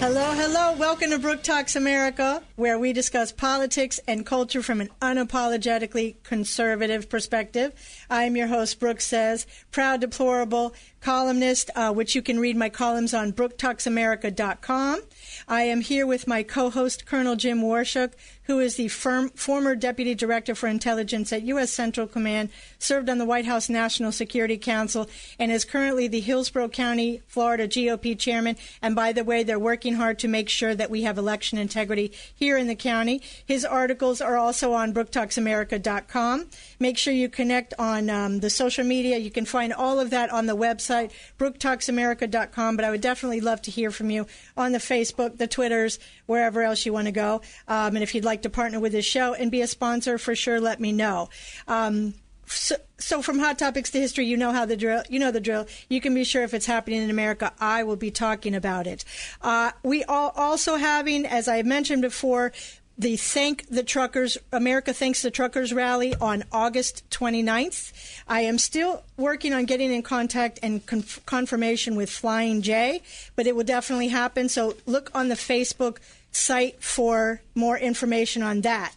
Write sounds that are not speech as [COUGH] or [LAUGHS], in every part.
Hello, hello. Welcome to Brooke Talks America, where we discuss politics and culture from an unapologetically conservative perspective. I am your host, Brooke Says, proud deplorable columnist, uh, which you can read my columns on brooktalksamerica.com. I am here with my co-host, Colonel Jim Waurishuk, who is the firm, former Deputy Director for Intelligence at U.S. Central Command, served on the White House National Security Council, and is currently the Hillsborough County, Florida GOP Chairman. And by the way, they're working hard to make sure that we have election integrity here in the county. His articles are also on brooktalksamerica.com. Make sure you connect on um, the social media. You can find all of that on the website, brooktalksamerica.com. But I would definitely love to hear from you on the Facebook, the Twitters, wherever else you want to go. Um, and if you'd like like to partner with this show and be a sponsor, for sure, let me know. Um, so, so, from hot topics to history, you know how the drill. You know the drill. You can be sure if it's happening in America, I will be talking about it. Uh, we are also having, as I mentioned before, the Thank the Truckers, America Thanks the Truckers rally on August 29th. I am still working on getting in contact and conf- confirmation with Flying J, but it will definitely happen. So look on the Facebook site for more information on that.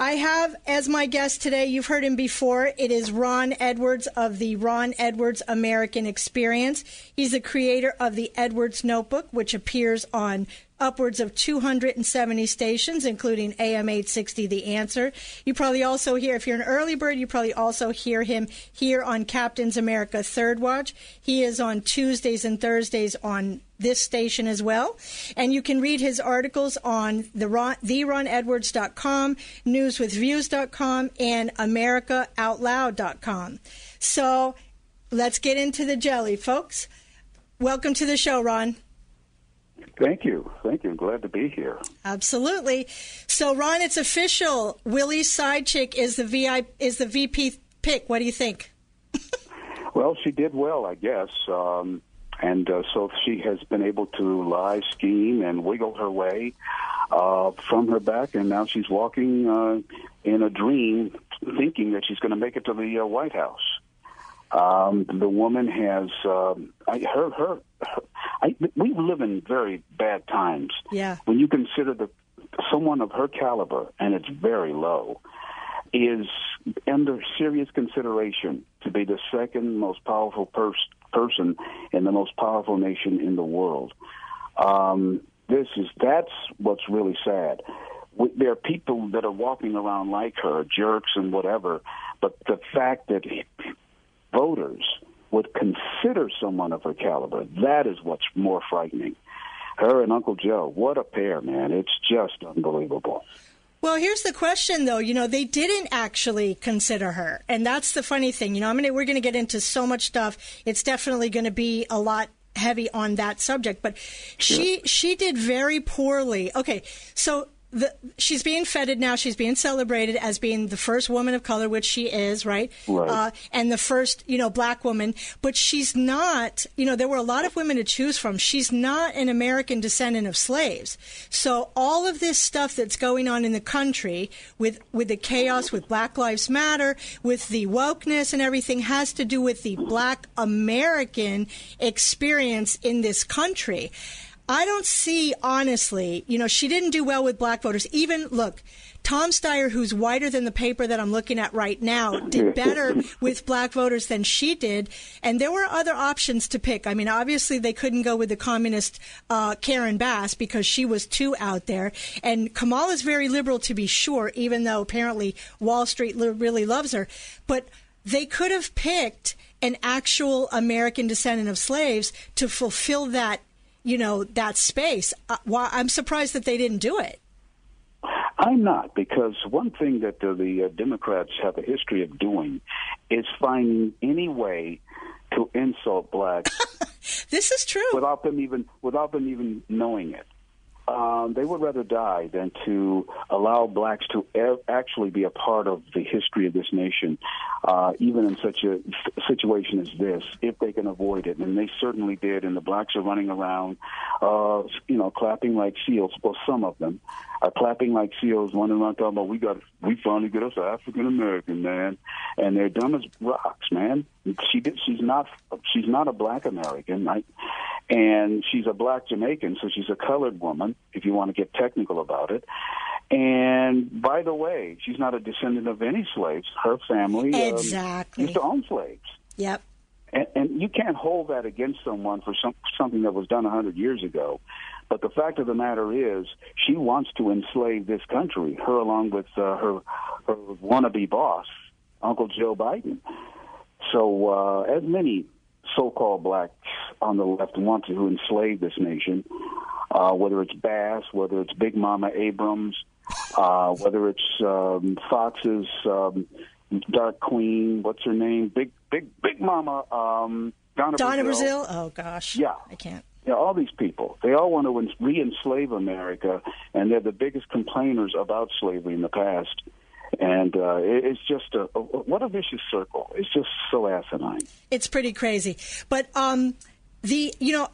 I have as my guest today, you've heard him before, it is Ron Edwards of the Ron Edwards American Experience. He's the creator of the Edwards Notebook, which appears on upwards of 270 stations, including AM 860 The Answer. You probably also hear, if you're an early bird, you probably also hear him here on Captain's America Third Watch. He is on Tuesdays and Thursdays on this station as well. And you can read his articles on the Ron, theronedwards.com, newswithviews.com, and americaoutloud.com. So let's get into the jelly, folks. Welcome to the show, Ron. Thank you. Thank you. Glad to be here. Absolutely. So, Ron, it's official. Willie side chick is the VI is the VP pick. What do you think? [LAUGHS] well, she did well, I guess. Um, and uh, so she has been able to lie, scheme, and wiggle her way uh, from her back, and now she's walking uh, in a dream, thinking that she's going to make it to the uh, White House. Um, the woman has um, I, her, her her. I, we live in very bad times. Yeah. When you consider the someone of her caliber, and it's very low, is under serious consideration to be the second most powerful pers- person in the most powerful nation in the world. Um, this is that's what's really sad. There are people that are walking around like her, jerks and whatever, but the fact that voters would consider someone of her caliber, that is what's more frightening. Her and Uncle Joe, what a pair, man. It's just unbelievable. Well, here's the question, though. You know, they didn't actually consider her, and that's the funny thing. You know, I mean, we're going to get into so much stuff. It's definitely going to be a lot heavy on that subject, but she she did very poorly. Okay, so the, she's being feted now. She's being celebrated as being the first woman of color, which she is, right? Right. Uh, and the first, you know, black woman. But she's not. You know, there were a lot of women to choose from. She's not an American descendant of slaves. So all of this stuff that's going on in the country with with the chaos, with Black Lives Matter, with the wokeness and everything, has to do with the Black American experience in this country. I don't see, honestly, you know, she didn't do well with black voters. Even, look, Tom Steyer, who's whiter than the paper that I'm looking at right now, did [LAUGHS] better with black voters than she did. And there were other options to pick. I mean, obviously, they couldn't go with the communist uh, Karen Bass because she was too out there. And Kamala's very liberal, to be sure, even though apparently Wall Street really loves her. But they could have picked an actual American descendant of slaves to fulfill that you know, that space. Uh, why, I'm surprised that they didn't do it. I'm not, because one thing that uh, the uh, Democrats have a history of doing is finding any way to insult blacks. [LAUGHS] this is true without them even without them even knowing it. Um, they would rather die than to allow blacks to e- actually be a part of the history of this nation, uh, even in such a situation as this, if they can avoid it. And they certainly did. And the blacks are running around, uh, you know, clapping like seals. Well, some of them are clapping like seals, running around talking about we got, we finally get us an African American man, and they're dumb as rocks, man. She did. She's not. She's not a black American. I, and she's a black Jamaican, so she's a colored woman, if you want to get technical about it. And by the way, she's not a descendant of any slaves. Her family exactly. um, used to own slaves. Yep. And, and you can't hold that against someone for some, something that was done a hundred years ago. But the fact of the matter is, she wants to enslave this country. Her, along with uh, her her wannabe boss, Uncle Joe Biden. So, uh, as many so-called blacks on the left want to enslave this nation, uh, whether it's Bass, whether it's Big Mama Abrams, uh, whether it's um, Fox's um, Dark Queen, what's her name? Big Big Big Mama um, Donna, Donna Brazile. Brazil. Oh gosh. Yeah. I can't. Yeah, all these people. They all want to re-enslave America, and they're the biggest complainers about slavery in the past. And uh, it, it's just a, a what a vicious circle. It's just so asinine. It's pretty crazy. But um, the you know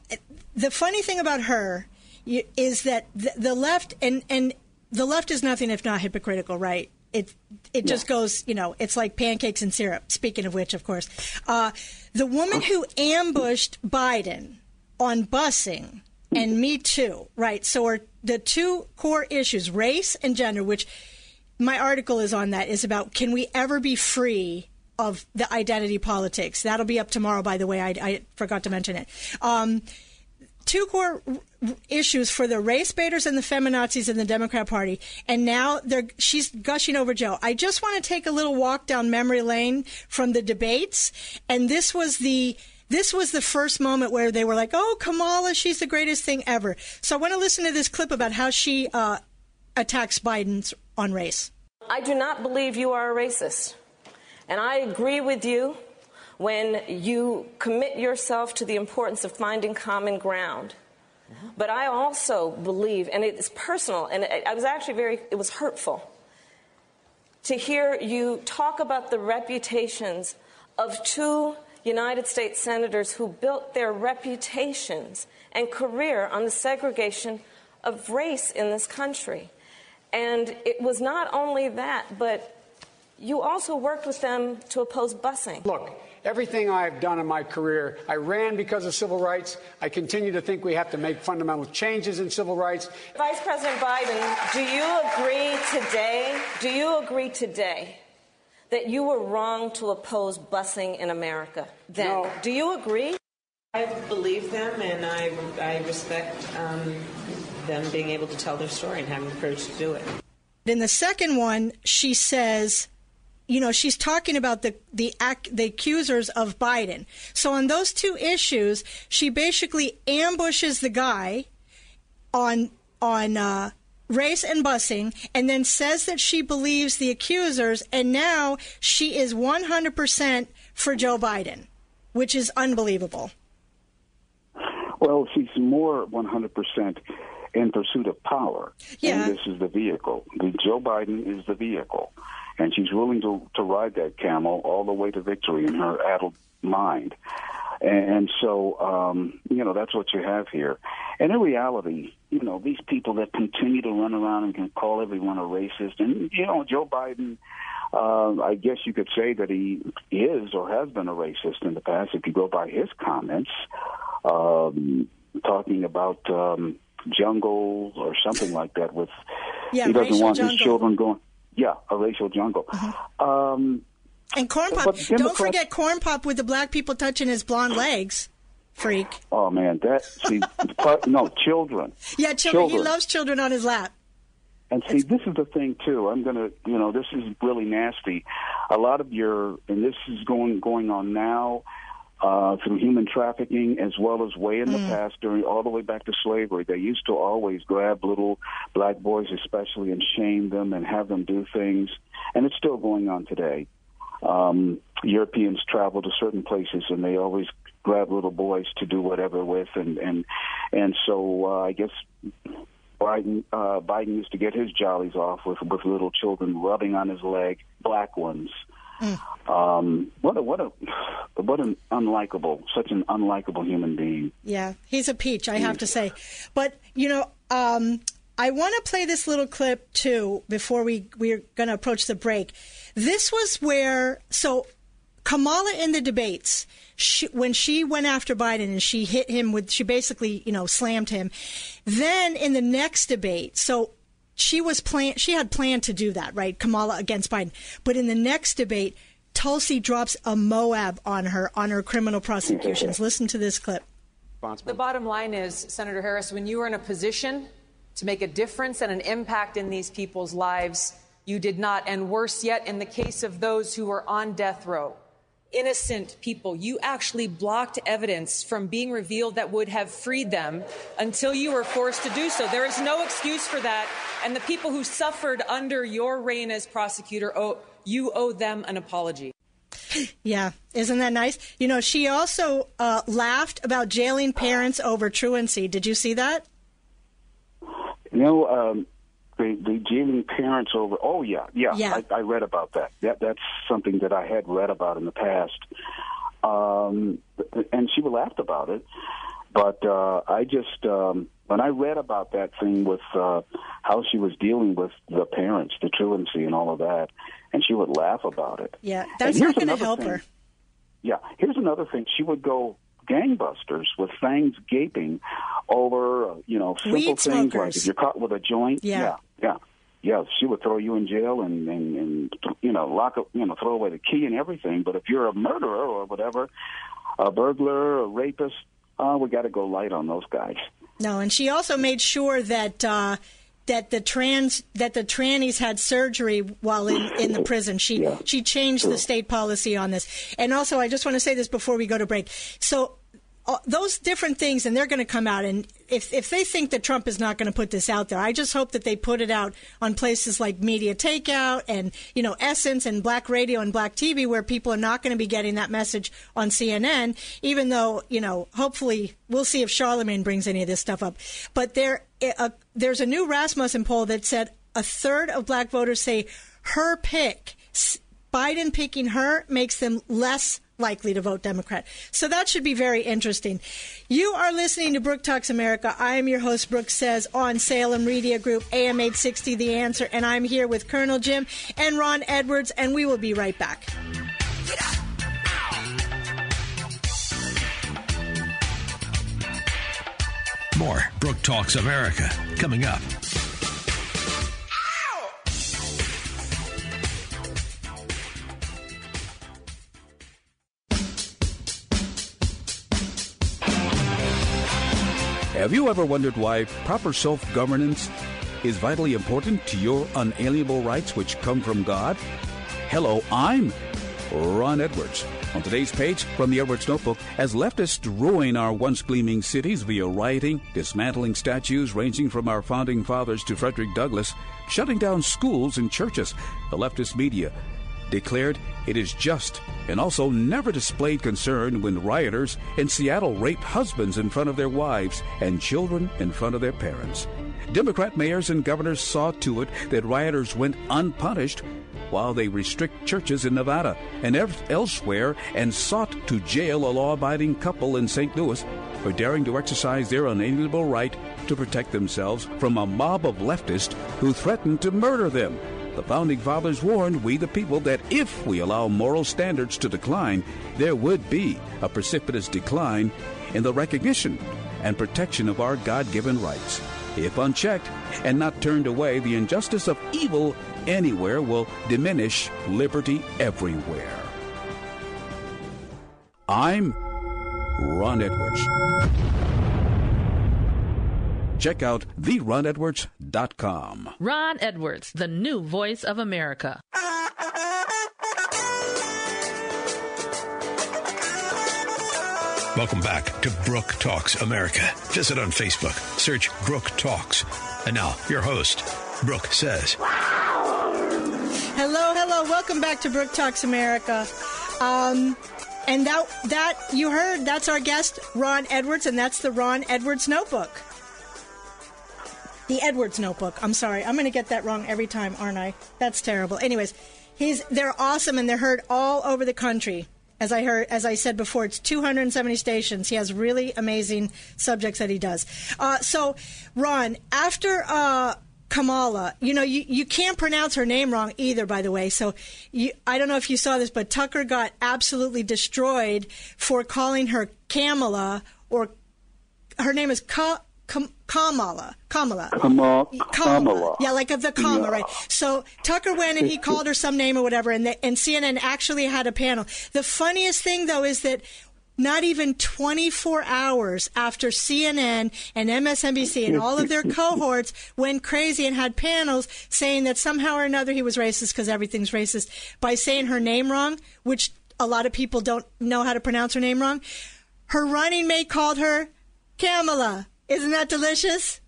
the funny thing about her is that the, the left and and the left is nothing if not hypocritical, right? It it just goes, you know, it's like pancakes and syrup. Speaking of which, of course, uh, the woman who ambushed Biden on busing and Me Too, right? So are the two core issues, race and gender, which my article is on that, is about can we ever be free of the identity politics? That'll be up tomorrow, by the way. I, I forgot to mention it. Um, two core r- issues for the race baiters and the feminazis in the Democrat Party, and now they're she's gushing over Joe. I just want to take a little walk down memory lane from the debates, and this was the this was the first moment where they were like, "Oh, Kamala, she's the greatest thing ever." So I want to listen to this clip about how she uh, attacks Biden's on race. I do not believe you are a racist. And I agree with you when you commit yourself to the importance of finding common ground. But I also believe, and it's personal, and I was actually very, it was hurtful to hear you talk about the reputations of two United States senators who built their reputations and career on the segregation of race in this country. And it was not only that, but you also worked with them to oppose busing. Look, everything I've done in my career, I ran because of civil rights. I continue to think we have to make fundamental changes in civil rights. Vice President Biden, do you agree today? Do you agree today that you were wrong to oppose busing in America? Then, No. do you agree? I believe them, and I, I respect um, them being able to tell their story and having the courage to do it. In the second one, she says, you know, she's talking about the the ac- the accusers of Biden. So on those two issues, she basically ambushes the guy on on uh, race and busing, and then says that she believes the accusers, and now she is one hundred percent for Joe Biden, which is unbelievable. Well, she's more 100% in pursuit of power. Yeah. And this is the vehicle. The Joe Biden is the vehicle. And she's willing to, to ride that camel all the way to victory in her addled mind. And, so, um, you know, that's what you have here. And in reality, you know, these people that continue to run around and can call everyone a racist, and, you know, Joe Biden, uh, I guess you could say that he is or has been a racist in the past if you go by his comments, um, talking about um, jungle or something like that. With Yeah, he doesn't want jungle. his children going. Yeah, a racial jungle. Um, And corn pop. Don't forget corn pop with the black people touching his blonde legs. Freak. oh man, that see, no children. Yeah, children. He loves children on his lap. And see, this is the thing too. I'm gonna, you know, this is really nasty. A lot of your, and this is going going on now uh, through human trafficking, as well as way in the past, during all the way back to slavery. They used to always grab little black boys, especially, and shame them and have them do things, and it's still going on today. Um, Europeans travel to certain places, and they always grab little boys to do whatever with, and and and so uh, I guess Biden uh, Biden used to get his jollies off with with little children rubbing on his leg, black ones. Mm. Um, what a what a what an unlikable, such an unlikable human being. Yeah, he's a peach, I have to say. But you know, um, I want to play this little clip too before we we're going to approach the break. This was where so Kamala in the debates, she, when she went after Biden and she hit him with, she basically, you know, slammed him. Then in the next debate, so she was plan, she had planned to do that, right? Kamala against Biden. But in the next debate, Tulsi drops a Moab on her on her criminal prosecutions. Listen to this clip. The bottom line is, Senator Harris, when you are in a position to make a difference and an impact in these people's lives, you did not. And worse yet, in the case of those who were on death row, innocent people. You actually blocked evidence from being revealed that would have freed them until you were forced to do so. There is no excuse for that. And the people who suffered under your reign as prosecutor, owe, you owe them an apology. Yeah, isn't that nice? You know, she also uh, laughed about jailing parents over truancy. Did you see that? You know, um, the the jailing parents over. Oh yeah, yeah. yeah. I, I read about that. That that's something that I had read about in the past. Um, and she laughed about it, but uh, I just um, when I read about that thing with uh, how she was dealing with the parents, the truancy, and all of that, and she would laugh about it. Yeah, that's not going to help thing. her. Yeah, here's another thing. She would go gangbusters with fangs gaping over, uh, you know, simple Weed things smokers. like if you're caught with a joint. Yeah. yeah, yeah. Yeah, she would throw you in jail and, and, and you know lock up, you know, throw away the key and everything. But if you're a murderer or whatever, a burglar, a rapist, uh, we got to go light on those guys. No, and she also made sure that uh, that the trans that the trannies had surgery while in, in the prison. She Yeah. she changed the state policy on this. And also, I just want to say this before we go to break. So. Uh, those different things, and they're going to come out. And if if they think that Trump is not going to put this out there, I just hope that they put it out on places like Media Takeout and you know Essence and Black Radio and Black TV, where people are not going to be getting that message on CNN. Even though you know, hopefully, we'll see if Charlamagne brings any of this stuff up. But there, uh, there's a new Rasmussen poll that said a third of Black voters say her pick, Biden picking her, makes them less likely to vote Democrat. So that should be very interesting. You are listening to Brooke Talks America. I am your host, Brooke Says, on Salem Media Group, AM 860 The Answer, and I'm here with Colonel Jim and Ron Edwards, and we will be right back. More Brooke Talks America coming up. Have you ever wondered why proper self governance is vitally important to your unalienable rights which come from God? Hello, I'm Ron Edwards. On today's page from the Edwards Notebook, as leftists ruin our once gleaming cities via rioting, dismantling statues ranging from our founding fathers to Frederick Douglass, shutting down schools and churches, the leftist media declared it is just and also never displayed concern when rioters in Seattle raped husbands in front of their wives and children in front of their parents. Democrat mayors and governors saw to it that rioters went unpunished while they restrict churches in Nevada and ev- elsewhere and sought to jail a law abiding couple in St. Louis for daring to exercise their unalienable right to protect themselves from a mob of leftists who threatened to murder them. The founding fathers warned we the people that if we allow moral standards to decline, there would be a precipitous decline in the recognition and protection of our God given rights. If unchecked and not turned away, the injustice of evil anywhere will diminish liberty everywhere. I'm Ron Edwards. Check out theronedwards.com. Ron Edwards, the new voice of America. Welcome back to Brooke Talks America. Visit on Facebook, search Brooke Talks. And now, your host, Brooke Says. Hello, hello. Welcome back to Brooke Talks America. Um, and that that you heard, that's our guest, Ron Edwards, and that's the Ron Edwards Notebook. the Edwards Notebook. I'm sorry, I'm going to get that wrong every time, aren't I? That's terrible. Anyways, he's they're awesome and they're heard all over the country. As I heard, as I said before, it's 270 stations. He has really amazing subjects that he does. Uh, so, Ron, after uh, Kamala, you know, you, you can't pronounce her name wrong either, by the way. So you, I don't know if you saw this, but Tucker got absolutely destroyed for calling her Kamala or her name is Kam, Kamala. Kamala. Kamala. Kamala. Yeah, like of the comma, yeah. right? So Tucker went and he called her some name or whatever, and, the, and CNN actually had a panel. The funniest thing, though, is that not even 24 hours after CNN and MSNBC and all of their [LAUGHS] cohorts went crazy and had panels saying that somehow or another he was racist because everything's racist by saying her name wrong, which a lot of people don't know how to pronounce her name wrong. Her running mate called her Kamala. Isn't that delicious?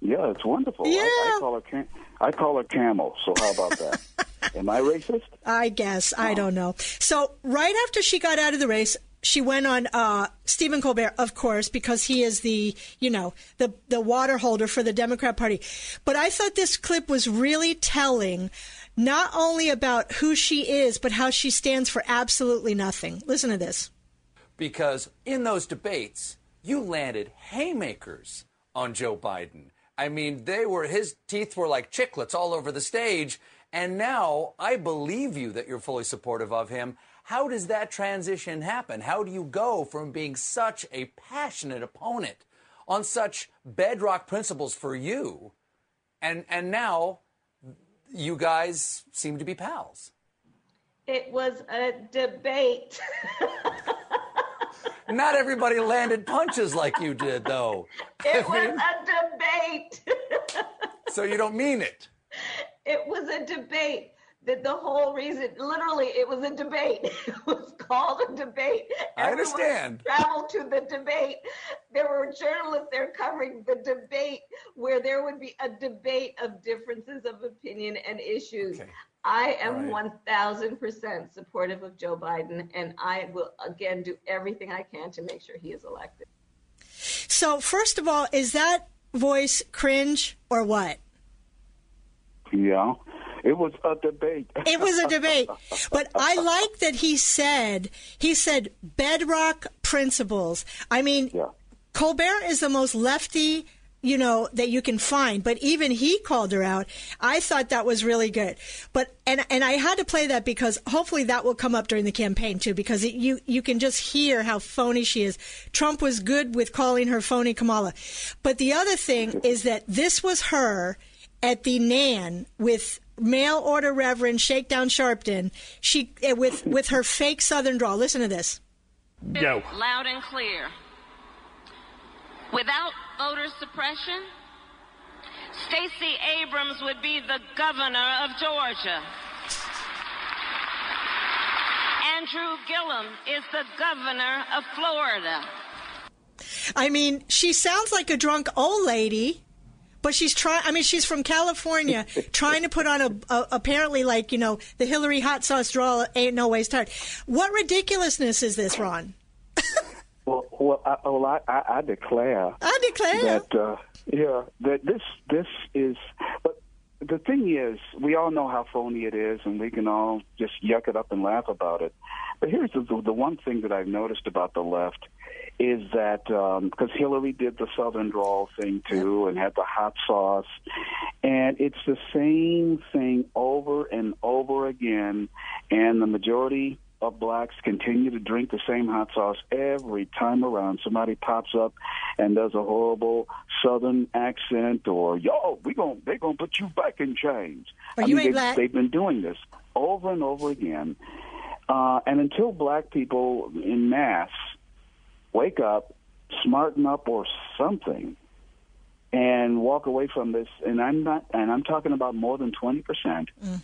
Yeah, it's wonderful. Yeah. I, I call her Cam- I call her Camel. So how about that? [LAUGHS] Am I racist? I guess. I don't know. So right after she got out of the race, she went on uh, Stephen Colbert, of course, because he is the you know the the water holder for the Democrat Party. But I thought this clip was really telling, not only about who she is, but how she stands for absolutely nothing. Listen to this. Because in those debates, you landed haymakers on Joe Biden. I mean, they were his teeth were like chiclets all over the stage. And now I believe you that you're fully supportive of him. How does that transition happen? How do you go from being such a passionate opponent on such bedrock principles for you, and and now you guys seem to be pals? It was a debate. [LAUGHS] Not everybody landed punches like you did, though. It I mean, was a debate. [LAUGHS] so you don't mean it? It was a debate that the whole reason, literally, it was a debate. [LAUGHS] It was called a debate. I understand. Traveled to the debate. There were journalists there covering the debate, where there would be a debate of differences of opinion and issues. Okay. I am right. 1000% supportive of Joe Biden, and I will again do everything I can to make sure he is elected. So, first of all, is that voice cringe or what? Yeah. It was a debate. [LAUGHS] it was a debate. But I like that he said, he said bedrock principles. I mean, yeah. Colbert is the most lefty you know that you can find. But even he called her out. I thought that was really good. But and and i had to play that because hopefully that will come up during the campaign too because it, you you can just hear how phony she is. Trump was good with calling her phony kamala. But the other thing is that this was her at the NAN with mail order Reverend Shakedown Sharpton, she eh, with with her fake Southern drawl. Listen to this. Go loud and clear. Without voter suppression, Stacey Abrams would be the governor of Georgia. Andrew Gillum is the governor of Florida. I mean, she sounds like a drunk old lady but she's trying. I mean, she's from California, [LAUGHS] trying to put on a, a, apparently like you know the Hillary hot sauce draw ain't no ways tired. What ridiculousness is this, Ron? [LAUGHS] well, well, I, well, I, I, declare. I declare that uh, yeah, that this this is, but the thing is, we all know how phony it is, and we can all just yuck it up and laugh about it. But here's the, the one thing that I've noticed about the left is that because um, Hillary did the Southern drawl thing too and had the hot sauce, and it's the same thing over and over again, and the majority of blacks continue to drink the same hot sauce every time around. Somebody pops up and does a horrible Southern accent, or yo, we going they gonna put you back in chains. Are I you mean, ain't black? They've been doing this over and over again, uh, and until black people in mass wake up, smarten up, or something, and walk away from this. And I'm not, and I'm talking about more than twenty percent. Mm.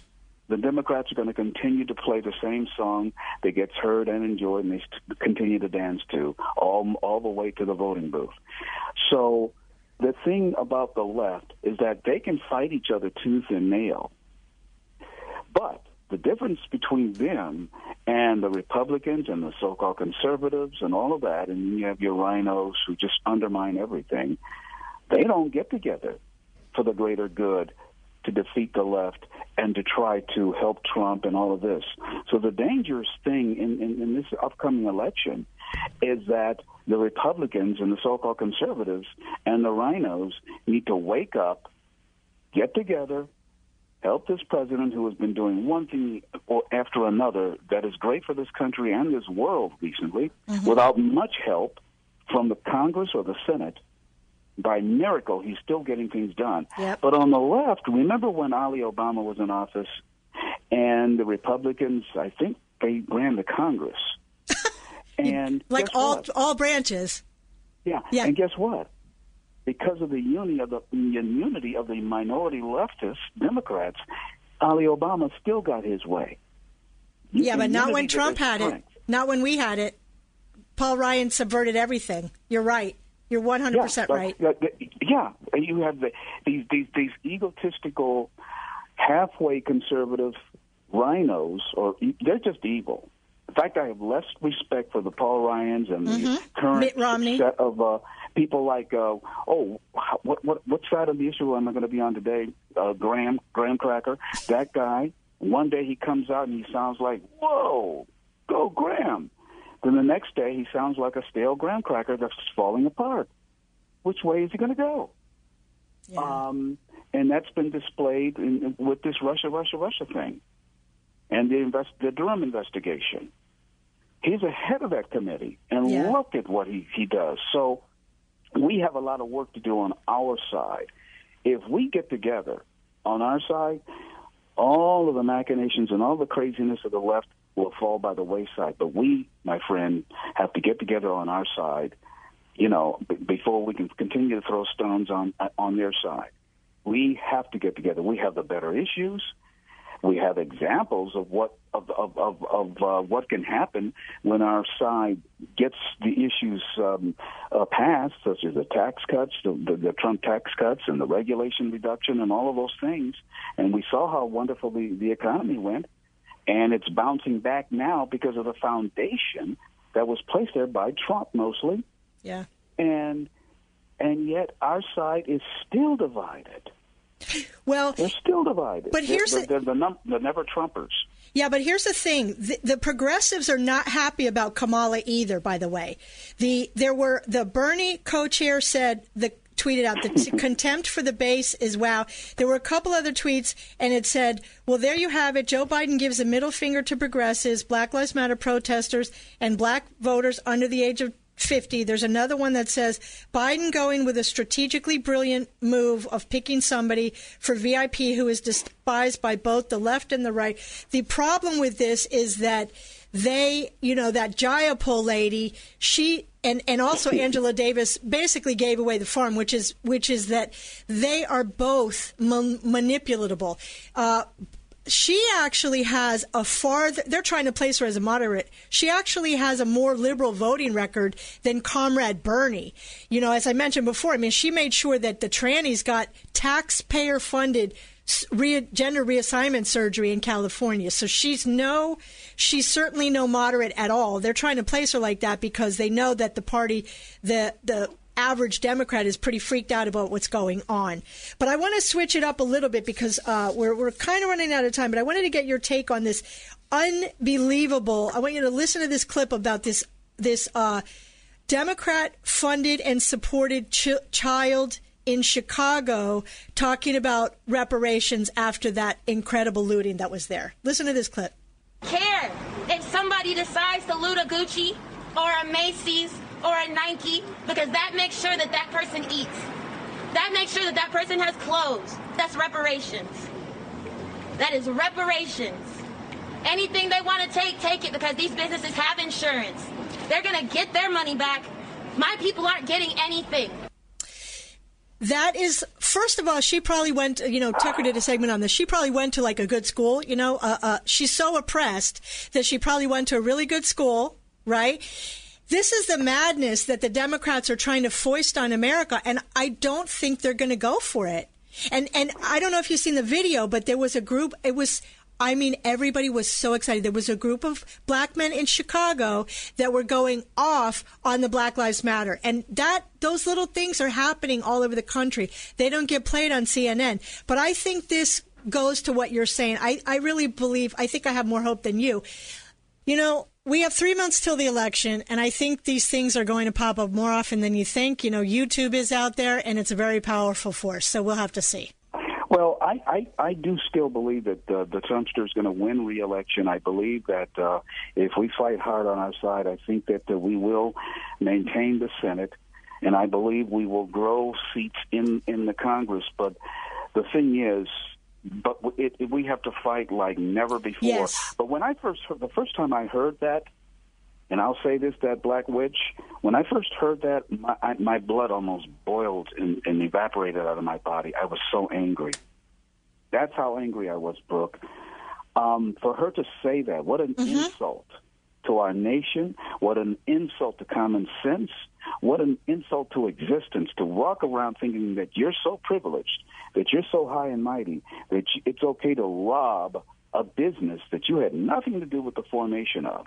The Democrats are going to continue to play the same song that gets heard and enjoyed, and they continue to dance to all all the way to the voting booth. So the thing about the left is that they can fight each other tooth and nail, but the difference between them and the Republicans and the so-called conservatives and all of that, and you have your RINOs who just undermine everything. They don't get together. for the greater good to defeat the left and to try to help Trump and all of this. So the dangerous thing in, in, in this upcoming election is that the Republicans and the so-called conservatives and the RINOs need to wake up, get together, help this president who has been doing one thing after another that is great for this country and this world recently mm-hmm. without much help from the Congress or the Senate. By miracle, he's still getting things done. Yep. But on the left, remember when Ali Obama was in office and the Republicans, I think they ran the Congress. [LAUGHS] and like all what? all branches. Yeah. yeah. And guess what? because of the unity of the unity of the minority leftist Democrats, Ali Obama still got his way. Yeah, but not when Trump had strength. it. Not when we had it. Paul Ryan subverted everything. You're right. You're 100 yeah, percent right. Yeah, you have the, these these these egotistical, halfway conservative RINOs, or they're just evil. In fact, I have less respect for the Paul Ryans and the mm-hmm. current Mitt Romney. set of uh, people like, uh, oh, what what what side of the issue am I going to be on today? Uh, Graham Graham Cracker, that guy. One day he comes out and he sounds like, whoa, go Graham. Then the next day he sounds like a stale graham cracker that's falling apart. Which way is he going to go? Yeah. Um, and that's been displayed in, with this Russia, Russia, Russia thing, and the invest, the Durham investigation. He's ahead of that committee, and Yeah. look at what he, he does. So we have a lot of work to do on our side. If we get together on our side, all of the machinations and all the craziness of the left will fall by the wayside. But we, my friend, have to get together on our side, you know, b- before we can continue to throw stones on on their side. We have to get together. We have the better issues. We have examples of what of of of, of uh, what can happen when our side gets the issues um, uh, passed, such as the tax cuts, the, the, the Trump tax cuts, and the regulation reduction, and all of those things. And we saw how wonderful the, the economy went, and it's bouncing back now because of the foundation that was placed there by Trump mostly, Yeah. and and yet our side is still divided. Well, They're still divided. But here's they're, the- they're the, num- the never Trumpers. Yeah, but here's the thing: the, the progressives are not happy about Kamala either. By the way, the there were the Bernie co-chair said the tweeted out the contempt for the base is wow. There were a couple other tweets, and it said, "Well, there you have it. Joe Biden gives a middle finger to progressives, Black Lives Matter protesters, and black voters under the age of 50. There's another one that says Biden going with a strategically brilliant move of picking somebody for VIP who is despised by both the left and the right. The problem with this is that they, you know, that Jayapal lady, she and and also Angela Davis basically gave away the farm, which is which is that they are both man- manipulatable. Uh, she actually has a far they're trying to place her as a moderate. She actually has a more liberal voting record than comrade bernie. You know as i mentioned before i mean she made sure that the trannies got taxpayer funded re- gender reassignment surgery in california so she's no she's certainly no moderate at all they're trying to place her like that because they know that the party the the average Democrat is pretty freaked out about what's going on. But I want to switch it up a little bit because uh, we're, we're kind of running out of time. But I wanted to get your take on this unbelievable. I want you to listen to this clip about this this uh, Democrat funded and supported ch- child in Chicago talking about reparations after that incredible looting that was there. Listen to this clip. care if somebody decides to loot a Gucci or a Macy's or a Nike because that makes sure that that person eats. That makes sure that that person has clothes. That's reparations. That is reparations. Anything they want to take, take it because these businesses have insurance. They're going to get their money back. My people aren't getting anything. That is, first of all, she probably went, you know, Tucker did a segment on this. She probably went to like a good school, you know, uh, uh, she's so oppressed that she probably went to a really good school, right? This is the madness that the Democrats are trying to foist on America, and I don't think they're going to go for it. And and I don't know if you've seen the video, but there was a group. It was I mean, everybody was so excited. There was a group of black men in Chicago that were going off on the Black Lives Matter. And that, those little things are happening all over the country. They don't get played on CNN. But I think this goes to what you're saying. I, I really believe, I think I have more hope than you. You know, we have three months till the election, and I think these things are going to pop up more often than you think. You know, YouTube is out there, and it's a very powerful force, so we'll have to see. I, I, I do still believe that uh, the Trumpster is going to win re-election. I believe that uh, if we fight hard on our side, I think that uh, we will maintain the Senate, and I believe we will grow seats in in the Congress. But the thing is, but it, it, we have to fight like never before. Yes. But when I first heard, the first time I heard that, and I'll say this: that Black Witch. When I first heard that, my, I, my blood almost boiled and, and evaporated out of my body. I was so angry. That's how angry I was, Brooke. Um, for her to say that, what an Mm-hmm. insult to our nation. What an insult to common sense. What an insult to existence to walk around thinking that you're so privileged, that you're so high and mighty, that it's okay to rob a business that you had nothing to do with the formation of.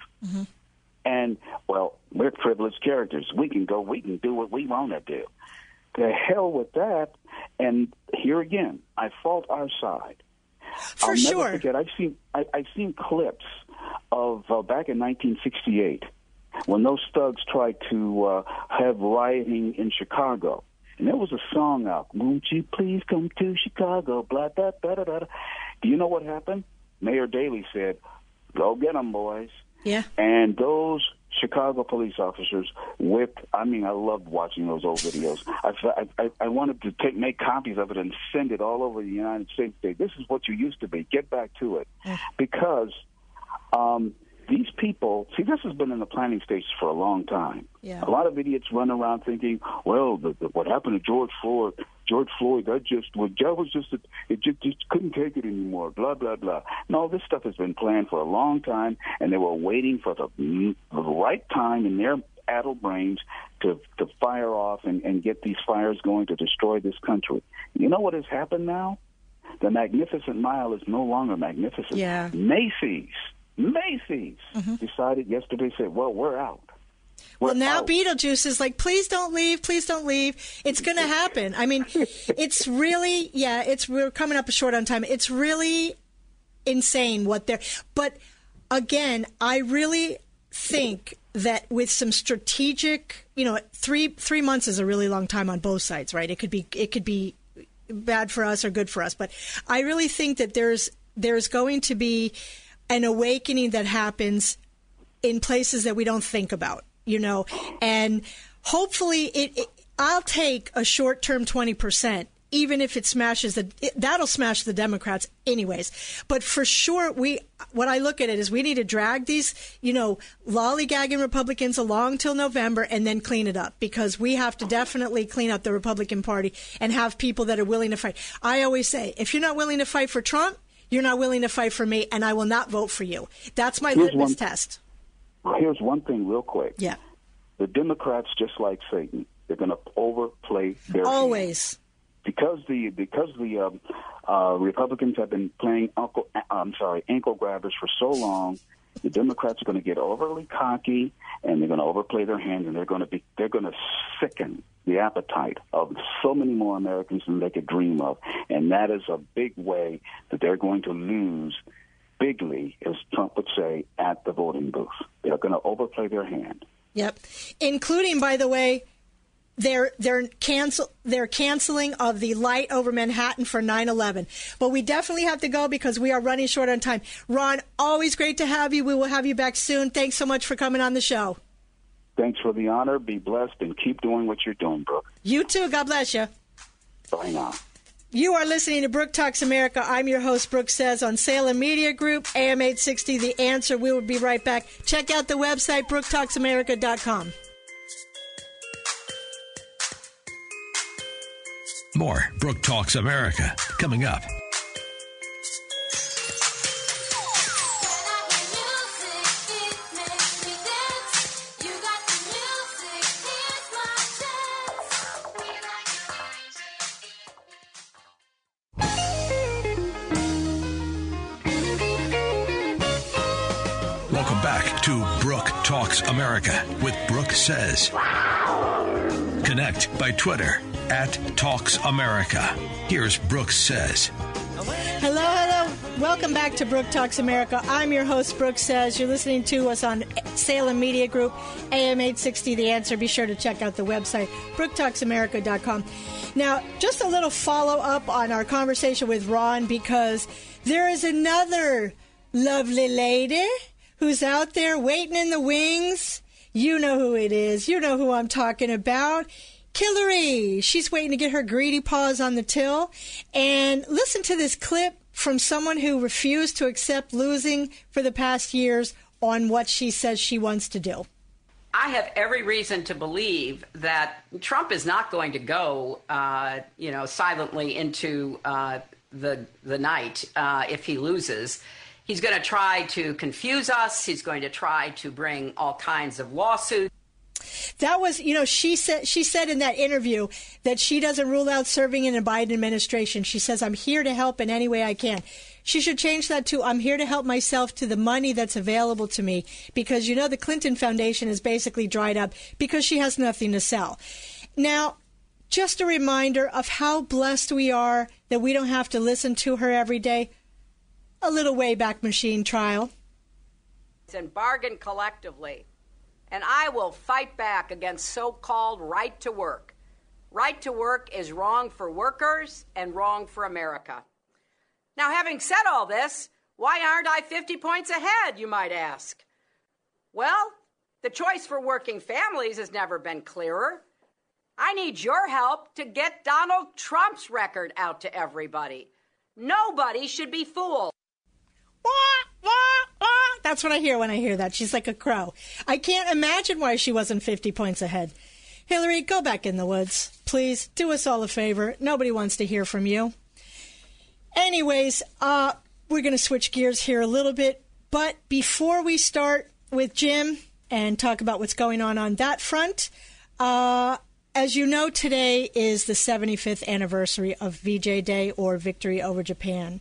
And, well, we're privileged characters. We can go, we can do what we want to do. The hell with that. And here again, I fault our side. For I'll sure. never forget. I've seen I, I've seen clips of uh, back in 1968 when those thugs tried to uh, have rioting in Chicago, and there was a song out. Won't you please come to Chicago? Blah blah blah blah. blah. Do you know what happened? Mayor Daley said, "Go get 'em, boys." Yeah. And those Chicago police officers whipped. I mean, I loved watching those old videos. I, I, I wanted to take make copies of it and send it all over the United States. Say, this is what you used to be. Get back to it, because um, these people. See, this has been in the planning stages for a long time. Yeah. A lot of idiots run around thinking, well, the, the, what happened to George Floyd, George Floyd, that just, well, that was just, a, it just, just couldn't take it anymore, blah, blah, blah. No, this stuff has been planned for a long time, and they were waiting for the, mm, the right time in their addled brains to, to fire off and, and get these fires going to destroy this country. You know what has happened now? The Magnificent Mile is no longer magnificent. Yeah. Macy's, Macy's mm-hmm. decided yesterday, said, well, we're out. Well, now out. Beetlejuice is like, please don't leave, please don't leave. It's going to happen. I mean, it's really, yeah, it's we're coming up short on time. It's really insane what they're. But again, I really think that with some strategic, you know, three three months is a really long time on both sides, right? It could be it could be bad for us or good for us, but I really think that there's there's going to be an awakening that happens in places that we don't think about, you know, and hopefully it, it I'll take a short term 20%. Even if it smashes the, that'll smash the Democrats anyways. But for sure, we, what I look at it is we need to drag these, you know, lollygagging Republicans along till November and then clean it up because we have to definitely clean up the Republican Party and have people that are willing to fight. I always say, if you're not willing to fight for Trump, you're not willing to fight for me, and I will not vote for you. That's my Here's litmus one- test. Here's one thing, real quick. Yeah. The Democrats, just like Satan, they're going to overplay their hand. Always. because the because the um, uh, Republicans have been playing uncle I'm sorry ankle grabbers for so long. The Democrats are going to get overly cocky and they're going to overplay their hand and they're going to be they're going to sicken the appetite of so many more Americans than they could dream of, and that is a big way that they're going to lose bigly, as Trump would say, at the voting booth. They're going to overplay their hand. Yep. Including, by the way, their their cancel their canceling of the light over Manhattan for 9/11. But we definitely have to go because we are running short on time. Ron, always great to have you. We will have you back soon. Thanks so much for coming on the show. Thanks for the honor. Be blessed and keep doing what you're doing, Brooke. You too. God bless you. Bye now. You are listening to Brooke Talks America. I'm your host, Brooke Says, on Salem Media Group, AM 860, The Answer. We will be right back. Check out the website, brooktalksamerica.com. More Brooke Talks America coming up. To Brooke Talks America with Brooke Says. Connect by Twitter at Talks America. Here's Brooke Says. Hello, hello. Welcome back to Brooke Talks America. I'm your host, Brooke Says. You're listening to us on Salem Media Group, AM 860 The Answer. Be sure to check out the website, brooktalksamerica.com. Now, just a little follow up on our conversation with Ron because there is another lovely lady who's out there waiting in the wings. You know who it is. You know who I'm talking about. Hillary. She's waiting to get her greedy paws on the till. And listen to this clip from someone who refused to accept losing for the past years on what she says she wants to do. I have every reason to believe that Trump is not going to go, uh, you know, silently into uh, the the night uh, if he loses. He's going to try to confuse us. He's going to try to bring all kinds of lawsuits. That was, you know, she said she said in that interview that she doesn't rule out serving in a Biden administration. She says, "I'm here to help in any way I can." She should change that to I'm here to help myself to the money that's available to me because you know the Clinton Foundation is basically dried up because she has nothing to sell. Now, just a reminder of how blessed we are that we don't have to listen to her every day. A little Wayback Machine trial. And bargain collectively. And I will fight back against so called right to work. Right to work is wrong for workers and wrong for America. Now, having said all this, why aren't I 50 points ahead, you might ask? Well, the choice for working families has never been clearer. I need your help to get Donald Trump's record out to everybody. Nobody should be fooled. That's what I hear when I hear that. She's like a crow. I can't imagine why she wasn't 50 points ahead. Hillary, go back in the woods. Please do us all a favor. Nobody wants to hear from you. Anyways, uh, we're going to switch gears here a little bit. But before we start with Jim and talk about what's going on on that front, uh, as you know, today is the 75th anniversary of VJ Day or Victory over Japan.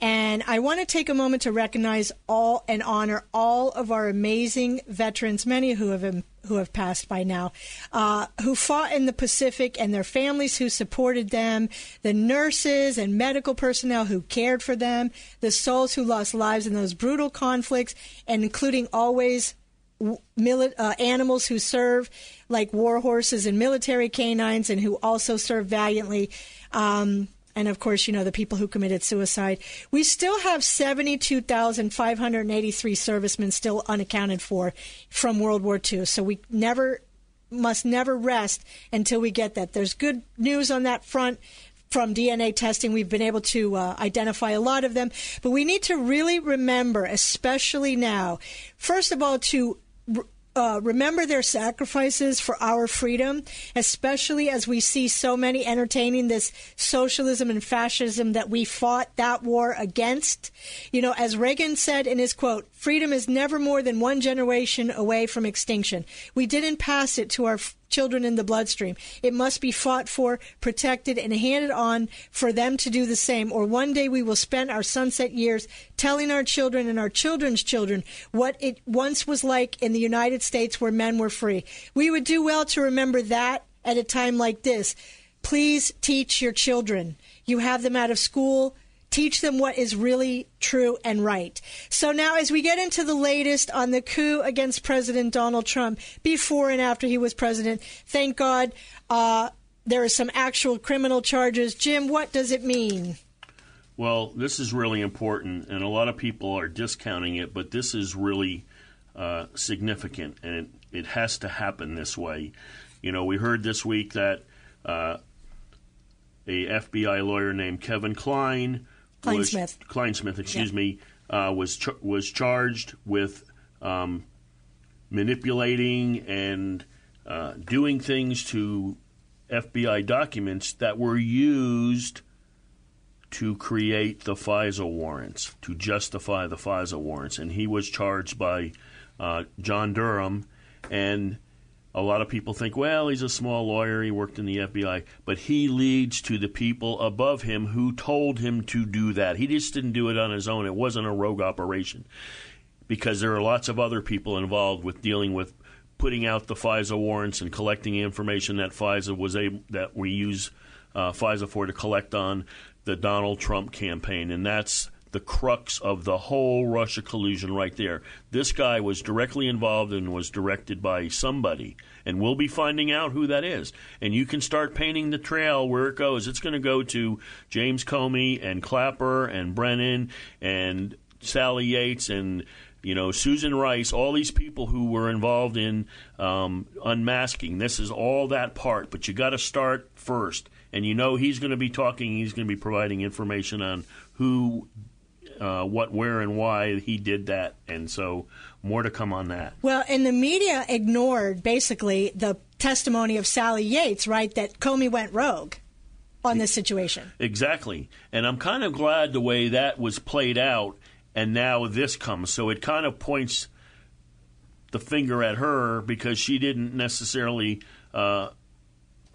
And I want to take a moment to recognize all and honor all of our amazing veterans, many who have who have passed by now, uh, who fought in the Pacific and their families who supported them, the nurses and medical personnel who cared for them, the souls who lost lives in those brutal conflicts, and including always Mili- uh, animals who serve like war horses and military canines and who also serve valiantly. Um, and of course, you know, the people who committed suicide. We still have 72,583 servicemen still unaccounted for from World War II. So we never must never rest until we get that. There's good news on that front from DNA testing, we've been able to uh, identify a lot of them. But we need to really remember, especially now, first of all, to uh, remember their sacrifices for our freedom, especially as we see so many entertaining this socialism and fascism that we fought that war against. You know, as Reagan said in his quote, freedom is never more than one generation away from extinction. We didn't pass it to our children in the bloodstream. It must be fought for, protected, and handed on for them to do the same. Or one day we will spend our sunset years telling our children and our children's children what it once was like in the United States where men were free. We would do well to remember that at a time like this. Please teach your children. You have them out of school teach them what is really true and right. So now, as we get into the latest on the coup against President Donald Trump before and after he was president, thank God uh, there are some actual criminal charges. Jim, what does it mean? Well, this is really important, and a lot of people are discounting it, but this is really uh, significant, and it, it, has to happen this way. You know, we heard this week that uh, a FBI lawyer named Kevin Klein Clinesmith. Clinesmith, excuse yeah. me, uh, was ch- was charged with um, manipulating and uh, doing things to FBI documents that were used to create the FISA warrants, to justify the FISA warrants. And he was charged by uh, John Durham. And a lot of people think, well, he's a small lawyer, he worked in the FBI, but he leads to the people above him who told him to do that. He just didn't do it on his own, it wasn't a rogue operation. because there are lots of other people involved with dealing with putting out the FISA warrants and collecting information that FISA was able that we use uh, FISA for to collect on the Donald Trump campaign, and that's the crux of the whole Russia collusion right there. This guy was directly involved and was directed by somebody, and we'll be finding out who that is. And you can start painting the trail where it goes. It's going to go to James Comey and Clapper and Brennan and Sally Yates and you know, Susan Rice, all these people who were involved in um, unmasking. This is all that part, but you got to start first. And you know, he's going to be talking, he's going to be providing information on who, uh, what, where, and why he did that. And so, more to come on that. Well, and the media ignored basically the testimony of Sally Yates, right? That Comey went rogue on this situation. Exactly. And I'm kind of glad the way that was played out and now this comes. So it kind of points the finger at her because she didn't necessarily uh,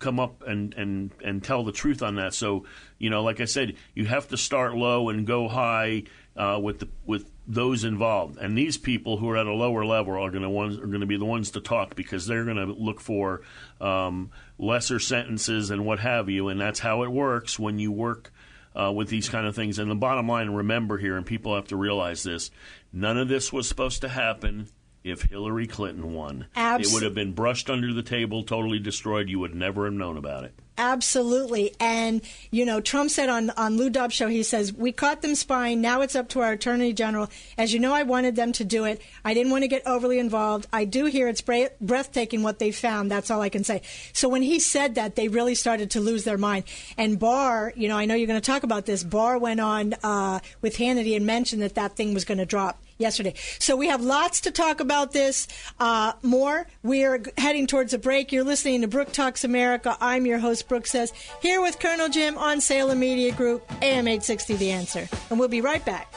come up and, and, and tell the truth on that. So, you know, like I said, you have to start low and go high uh, with the with those involved. And these people who are at a lower level are going to are going to be the ones to talk because they're going to look for um, lesser sentences and what have you. And that's how it works when you work uh, with these kind of things. And the bottom line, remember here, and people have to realize this: none of this was supposed to happen if Hillary Clinton won. Absol- it would have been brushed under the table, totally destroyed. You would never have known about it. Absolutely. And, you know, Trump said on, on Lou Dobbs' show, he says, We caught them spying. Now it's up to our attorney general. As you know, I wanted them to do it. I didn't want to get overly involved. I do hear it's breathtaking what they found. That's all I can say. So when he said that, they really started to lose their mind. And Barr, you know, I know you're going to talk about this. Barr went on uh, with Hannity and mentioned that that thing was going to drop yesterday. So we have lots to talk about this. Uh, more. We are heading towards a break. You're listening to Brooke Talks America. I'm your host, Brooke Says, here with Colonel Jim on Salem Media Group, AM 860 The Answer. And we'll be right back.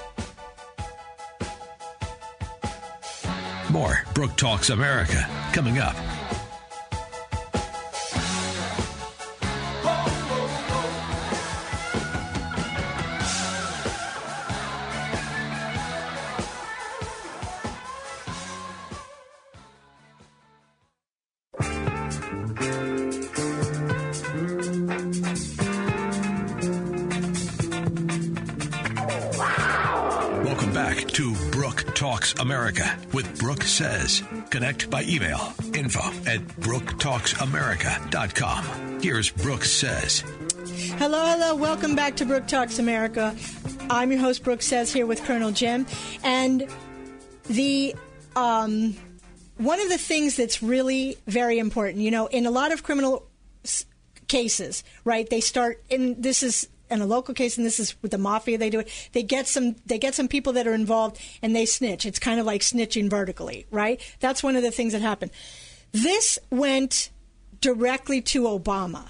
More Brooke Talks America coming up. Back to Brooke Talks America with Brooke Says. Connect by email info at brooktalksamerica.com. Here's Brooke Says. Hello, hello. Welcome back to Brooke Talks America. I'm your host, Brooke Says, here with Colonel Jim. And the. Um, one of the things that's really very important, you know, in a lot of criminal cases, right? They start, and this is in a local case, and this is with the mafia. They do it. They get some. They get some people that are involved, and they snitch. It's kind of like snitching vertically, right? That's one of the things that happened. This went directly to Obama.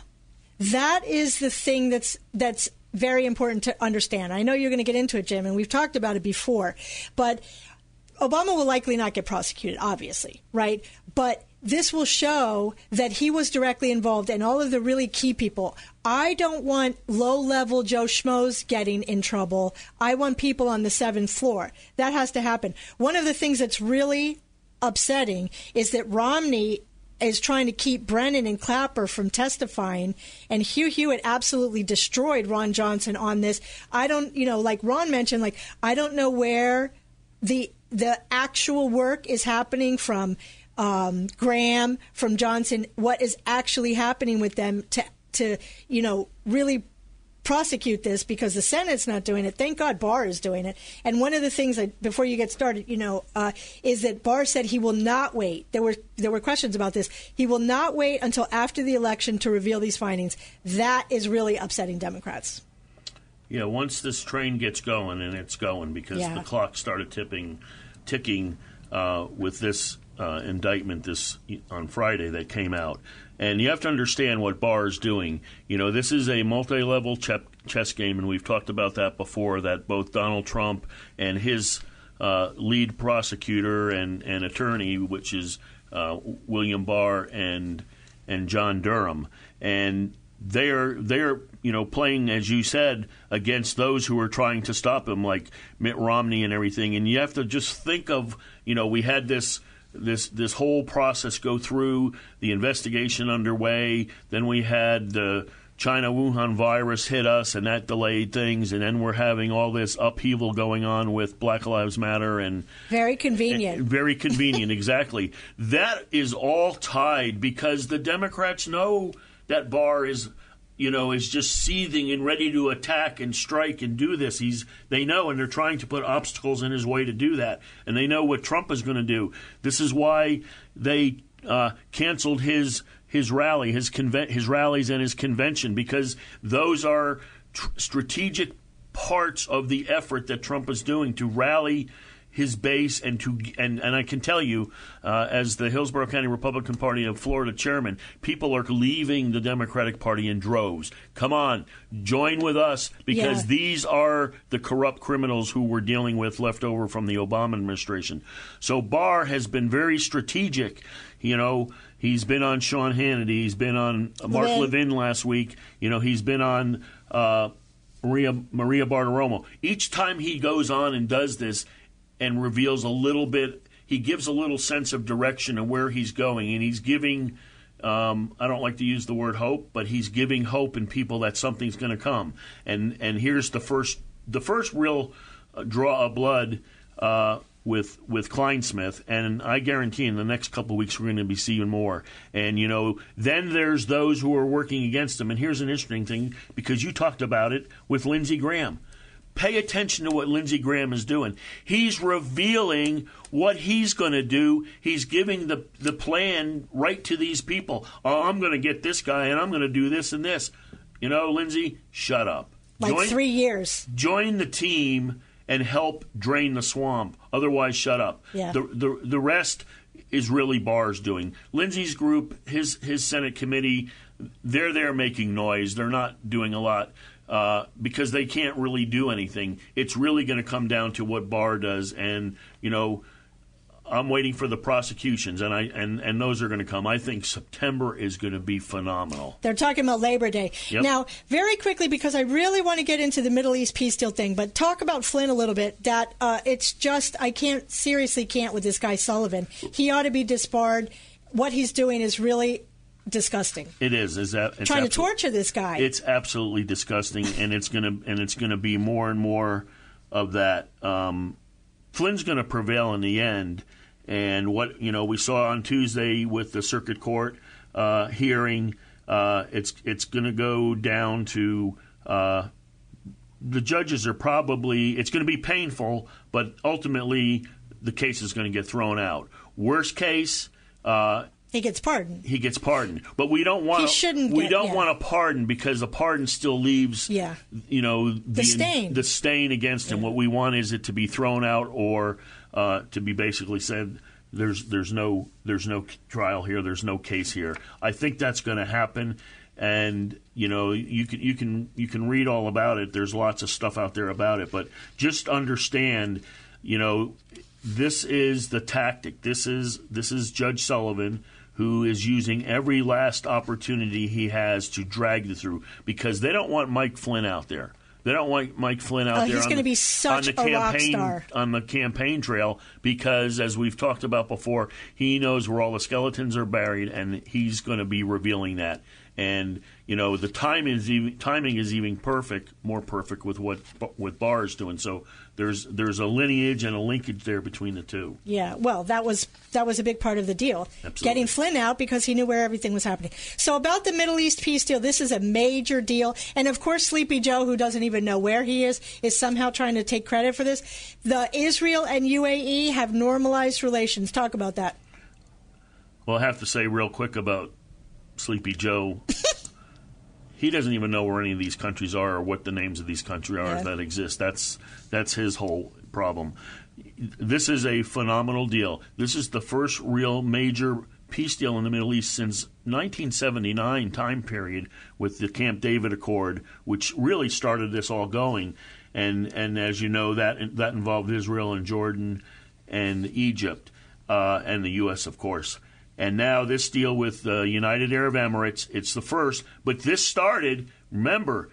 That is the thing that's that's very important to understand. I know you're going to get into it, Jim, and we've talked about it before, but Obama will likely not get prosecuted, obviously, right? But this will show that he was directly involved and all of the really key people. I don't want low level Joe Schmoes getting in trouble. I want people on the seventh floor. That has to happen. One of the things that's really upsetting is that Romney is trying to keep Brennan and Clapper from testifying, and Hugh Hewitt absolutely destroyed Ron Johnson on this. I don't, you know, like Ron mentioned, like I don't know where the the actual work is happening from um, Graham, from Johnson. What is actually happening with them to to you know really prosecute this because the Senate's not doing it. Thank God Barr is doing it. And one of the things that before you get started, you know, uh, is that Barr said he will not wait. There were there were questions about this. He will not wait until after the election to reveal these findings. That is really upsetting Democrats. Yeah, once this train gets going, and it's going because Yeah. the clock started tipping, ticking uh, with this uh, indictment this on Friday that came out, and you have to understand what Barr is doing. You know, this is a multi-level che- chess game, and we've talked about that before. That both Donald Trump and his uh, lead prosecutor and, and attorney, which is uh, William Barr and and John Durham, and they're they're you know, playing as you said against those who are trying to stop him, like Mitt Romney and everything. And you have to just think of, you know, we had this this this whole process go through the investigation underway. Then we had the China Wuhan virus hit us, and that delayed things. And then we're having all this upheaval going on with Black Lives Matter and very convenient. And very convenient, [LAUGHS] exactly. That is all tied because the Democrats know that Barr is you know, is just seething and ready to attack and strike and do this. He's they know and they're trying to put obstacles in his way to do that. And they know what Trump is going to do. This is why they uh, canceled his his rally, his conven- his rallies and his convention because those are tr- strategic parts of the effort that Trump is doing to rally his base and to and, and I can tell you, uh, as the Hillsborough County Republican Party of Florida chairman, people are leaving the Democratic Party in droves. Come on, join with us because yeah. these are the corrupt criminals who we're dealing with left over from the Obama administration. So Barr has been very strategic. You know, he's been on Sean Hannity, he's been on Mark Levin, Levin last week. You know, he's been on. Uh, Maria Maria Bartiromo. Each time he goes on and does this, and reveals a little bit. He gives a little sense of direction and where he's going, and he's giving. Um, I don't like to use the word hope, but he's giving hope in people that something's going to come. And and here's the first the first real uh, draw of blood uh, with with Clinesmith, and I guarantee in the next couple of weeks we're going to be seeing more. And you know, then there's those who are working against him. And here's an interesting thing because you talked about it with Lindsey Graham. Pay attention to what Lindsey Graham is doing. He's revealing what he's going to do. He's giving the, the plan right to these people. Oh, I'm going to get this guy and I'm going to do this and this. You know, Lindsey, shut up. Like join, three years. Join the team and help drain the swamp. Otherwise, shut up. Yeah. The, the, the rest is really Barr's doing. Lindsey's group, his, his Senate committee, they're there making noise. They're not doing a lot uh, because they can't really do anything. It's really going to come down to what Barr does, and you know. I'm waiting for the prosecutions, and I and, and those are going to come. I think September is going to be phenomenal. They're talking about Labor Day yep. now. Very quickly, because I really want to get into the Middle East peace deal thing, but talk about Flynn a little bit. That uh, it's just I can't seriously can't with this guy Sullivan. He ought to be disbarred. What he's doing is really disgusting. It is. Is that trying to torture this guy? It's absolutely disgusting, and it's gonna and it's gonna be more and more of that. Um, Flynn's going to prevail in the end, and what you know we saw on Tuesday with the circuit court uh, hearing, uh, it's it's going to go down to. Uh, the judges are probably it's going to be painful, but ultimately the case is going to get thrown out. Worst case, uh, he gets pardoned. He gets pardoned, but we don't want. He shouldn't. We get, don't yeah. want a pardon because a pardon still leaves. Yeah. You know the, the stain. The stain against him. Yeah. What we want is it to be thrown out or uh, to be basically said. There's there's no there's no trial here. There's no case here. I think that's going to happen, and you know you can you can you can read all about it. There's lots of stuff out there about it, but just understand, you know, this is the tactic. This is this is Judge Sullivan who is using every last opportunity he has to drag you through because they don't want Mike Flynn out there. They don't want Mike Flynn out uh, there. He's going to be such on the a campaign, rock star on the campaign trail because, as we've talked about before, he knows where all the skeletons are buried, and he's going to be revealing that. And you know the timing is even, timing is even perfect, more perfect with what what Barr is doing. So there's there's a lineage and a linkage there between the two. Yeah, well, that was that was a big part of the deal, Absolutely. getting Flynn out because he knew where everything was happening. So about the Middle East peace deal, this is a major deal, and of course, Sleepy Joe, who doesn't even know where he is, is somehow trying to take credit for this. The Israel and UAE have normalized relations. Talk about that. Well, I have to say real quick about Sleepy Joe. [LAUGHS] he doesn't even know where any of these countries are or what the names of these countries are Yeah. that exist. That's that's his whole problem. This is a phenomenal deal. This is the first real major peace deal in the Middle East since 1979 time period with the Camp David Accord, which really started this all going. And and as you know, that that involved Israel and Jordan and Egypt uh, and the U.S. of course. And now this deal with the United Arab Emirates, it's the first. But this started, remember,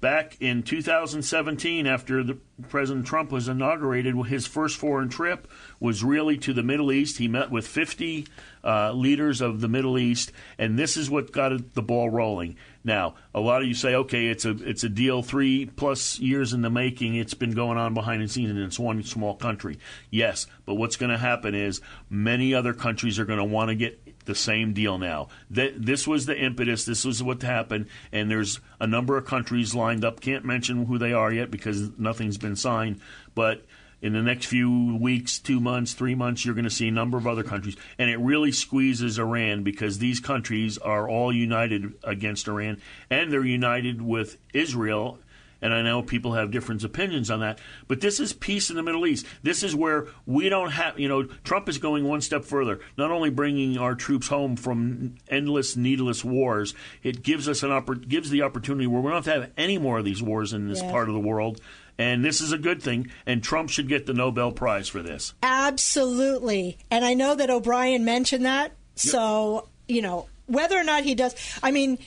back in 2017, after the, President Trump was inaugurated, his first foreign trip was really to the Middle East. He met with 50 uh, leaders of the Middle East, and this is what got the ball rolling. Now, a lot of you say, okay, it's a it's a deal three plus years in the making. It's been going on behind the scenes, and it's one small country. Yes, but what's going to happen is many other countries are going to want to get the same deal now. This was the impetus. This was what happened, and there's a number of countries lined up. Can't mention who they are yet because nothing's been signed, but in the next few weeks, two months, three months, you're going to see a number of other countries. And it really squeezes Iran because these countries are all united against Iran and they're united with Israel. And I know people have different opinions on that, but this is peace in the Middle East. This is where we don't have, you know, Trump is going one step further, not only bringing our troops home from endless, needless wars, it gives us an oppor- gives the opportunity where we don't have to have any more of these wars in this yeah. part of the world and this is a good thing. And Trump should get the Nobel Prize for this. Absolutely. And I know that O'Brien mentioned that. Yep. So, you know, whether or not he does, I mean,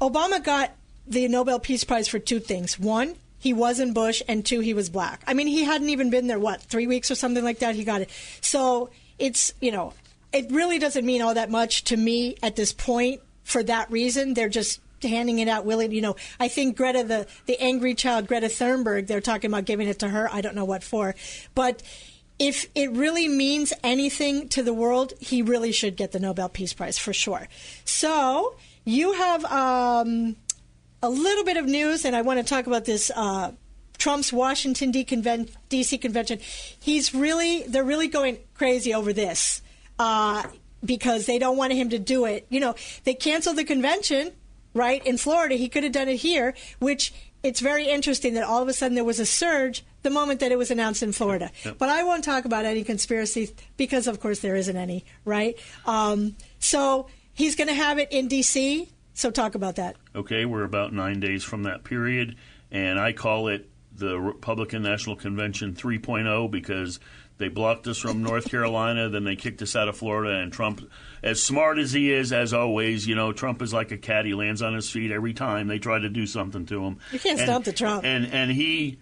Obama got the Nobel Peace Prize for two things. One, he wasn't Bush, and two, he was black. I mean, he hadn't even been there, what, three weeks or something like that? He got it. So it's, you know, it really doesn't mean all that much to me at this point for that reason. They're just handing it out willing. You know, I think Greta, the the angry child, Greta Thunberg, they're talking about giving it to her. I don't know what for, but if it really means anything to the world, he really should get the Nobel Peace Prize for sure. So you have um, a little bit of news, and I want to talk about this. Uh, Trump's Washington D.C. convention. He's really, they're really going crazy over this. Uh, because they don't want him to do it. You know, they canceled the convention right, in Florida. He could have done it here, which it's very interesting that all of a sudden there was a surge the moment that it was announced in Florida. Yep. But I won't talk about any conspiracy because, of course, there isn't any, right? Um, so he's going to have it in D.C. So talk about that. Okay, we're about nine days from that period, and I call it the Republican National Convention 3.0 because they blocked us from North Carolina, then they kicked us out of Florida, and Trump, as smart as he is, as always, you know, Trump is like a cat. He lands on his feet every time they try to do something to him. You can't and, stop the Trump. And and he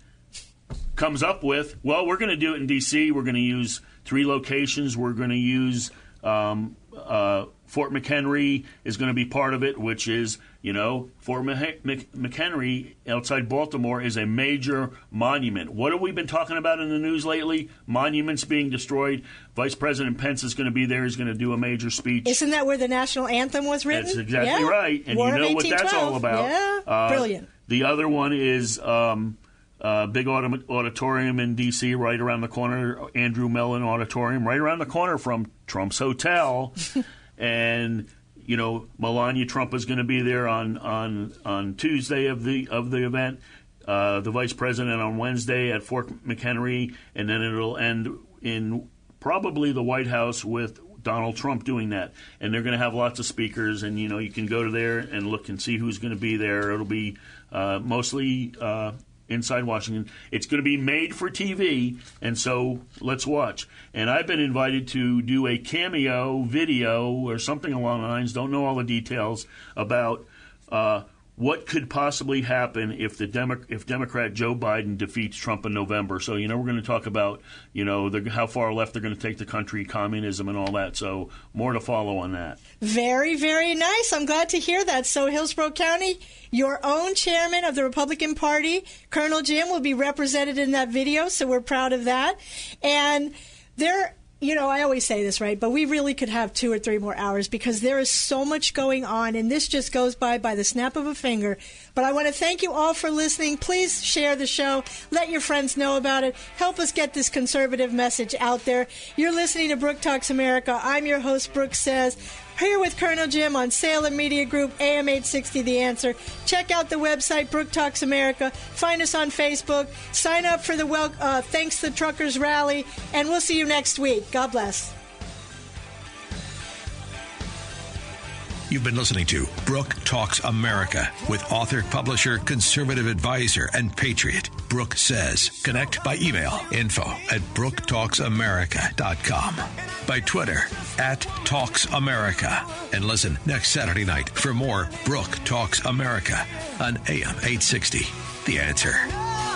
comes up with, well, we're going to do it in D.C. We're going to use three locations. We're going to use um, uh, Fort McHenry is going to be part of it, which is, you know, Fort McHenry outside Baltimore is a major monument. What have we been talking about in the news lately? Monuments being destroyed. Vice President Pence is going to be there. He's going to do a major speech. Isn't that where the national anthem was written? That's exactly yeah. right. And War you know what that's all about. Yeah, uh, brilliant. The other one is. Um, uh, big auditorium in D.C. right around the corner, Andrew Mellon Auditorium, right around the corner from Trump's hotel. [LAUGHS] and you know Melania Trump is going to be there on on on Tuesday of the of the event. Uh, the vice president on Wednesday at Fort McHenry, and then it'll end in probably the White House with Donald Trump doing that. And they're going to have lots of speakers, and you know you can go to there and look and see who's going to be there. It'll be uh, mostly uh, inside Washington. It's going to be made for TV, and so let's watch. And I've been invited to do a cameo video or something along the lines, don't know all the details, about uh, what could possibly happen if the Demo- if Democrat Joe Biden defeats Trump in November. So you know we're going to talk about you know the, how far left they're going to take the country, communism, and all that. So more to follow on that. Very very nice. I'm glad to hear that. So Hillsborough County, your own chairman of the Republican Party, Colonel Jim, will be represented in that video. So we're proud of that. And there you know, I always say this, right? But we really could have two or three more hours because there is so much going on, and this just goes by by the snap of a finger. But I want to thank you all for listening. Please share the show, let your friends know about it, help us get this conservative message out there. You're listening to Brooke Talks America. I'm your host, Brooke Says. Here with Colonel Jim on Salem Media Group, AM 860 The Answer. Check out the website, Brook Talks America. Find us on Facebook. Sign up for the well, uh, Thanks the Truckers Rally. And we'll see you next week. God bless. You've been listening to Brooke Talks America with author, publisher, conservative advisor, and patriot, Brooke Says. Connect by email info at brooktalksamerica.com, by Twitter at Talks America, and listen next Saturday night for more Brooke Talks America on AM 860. The answer.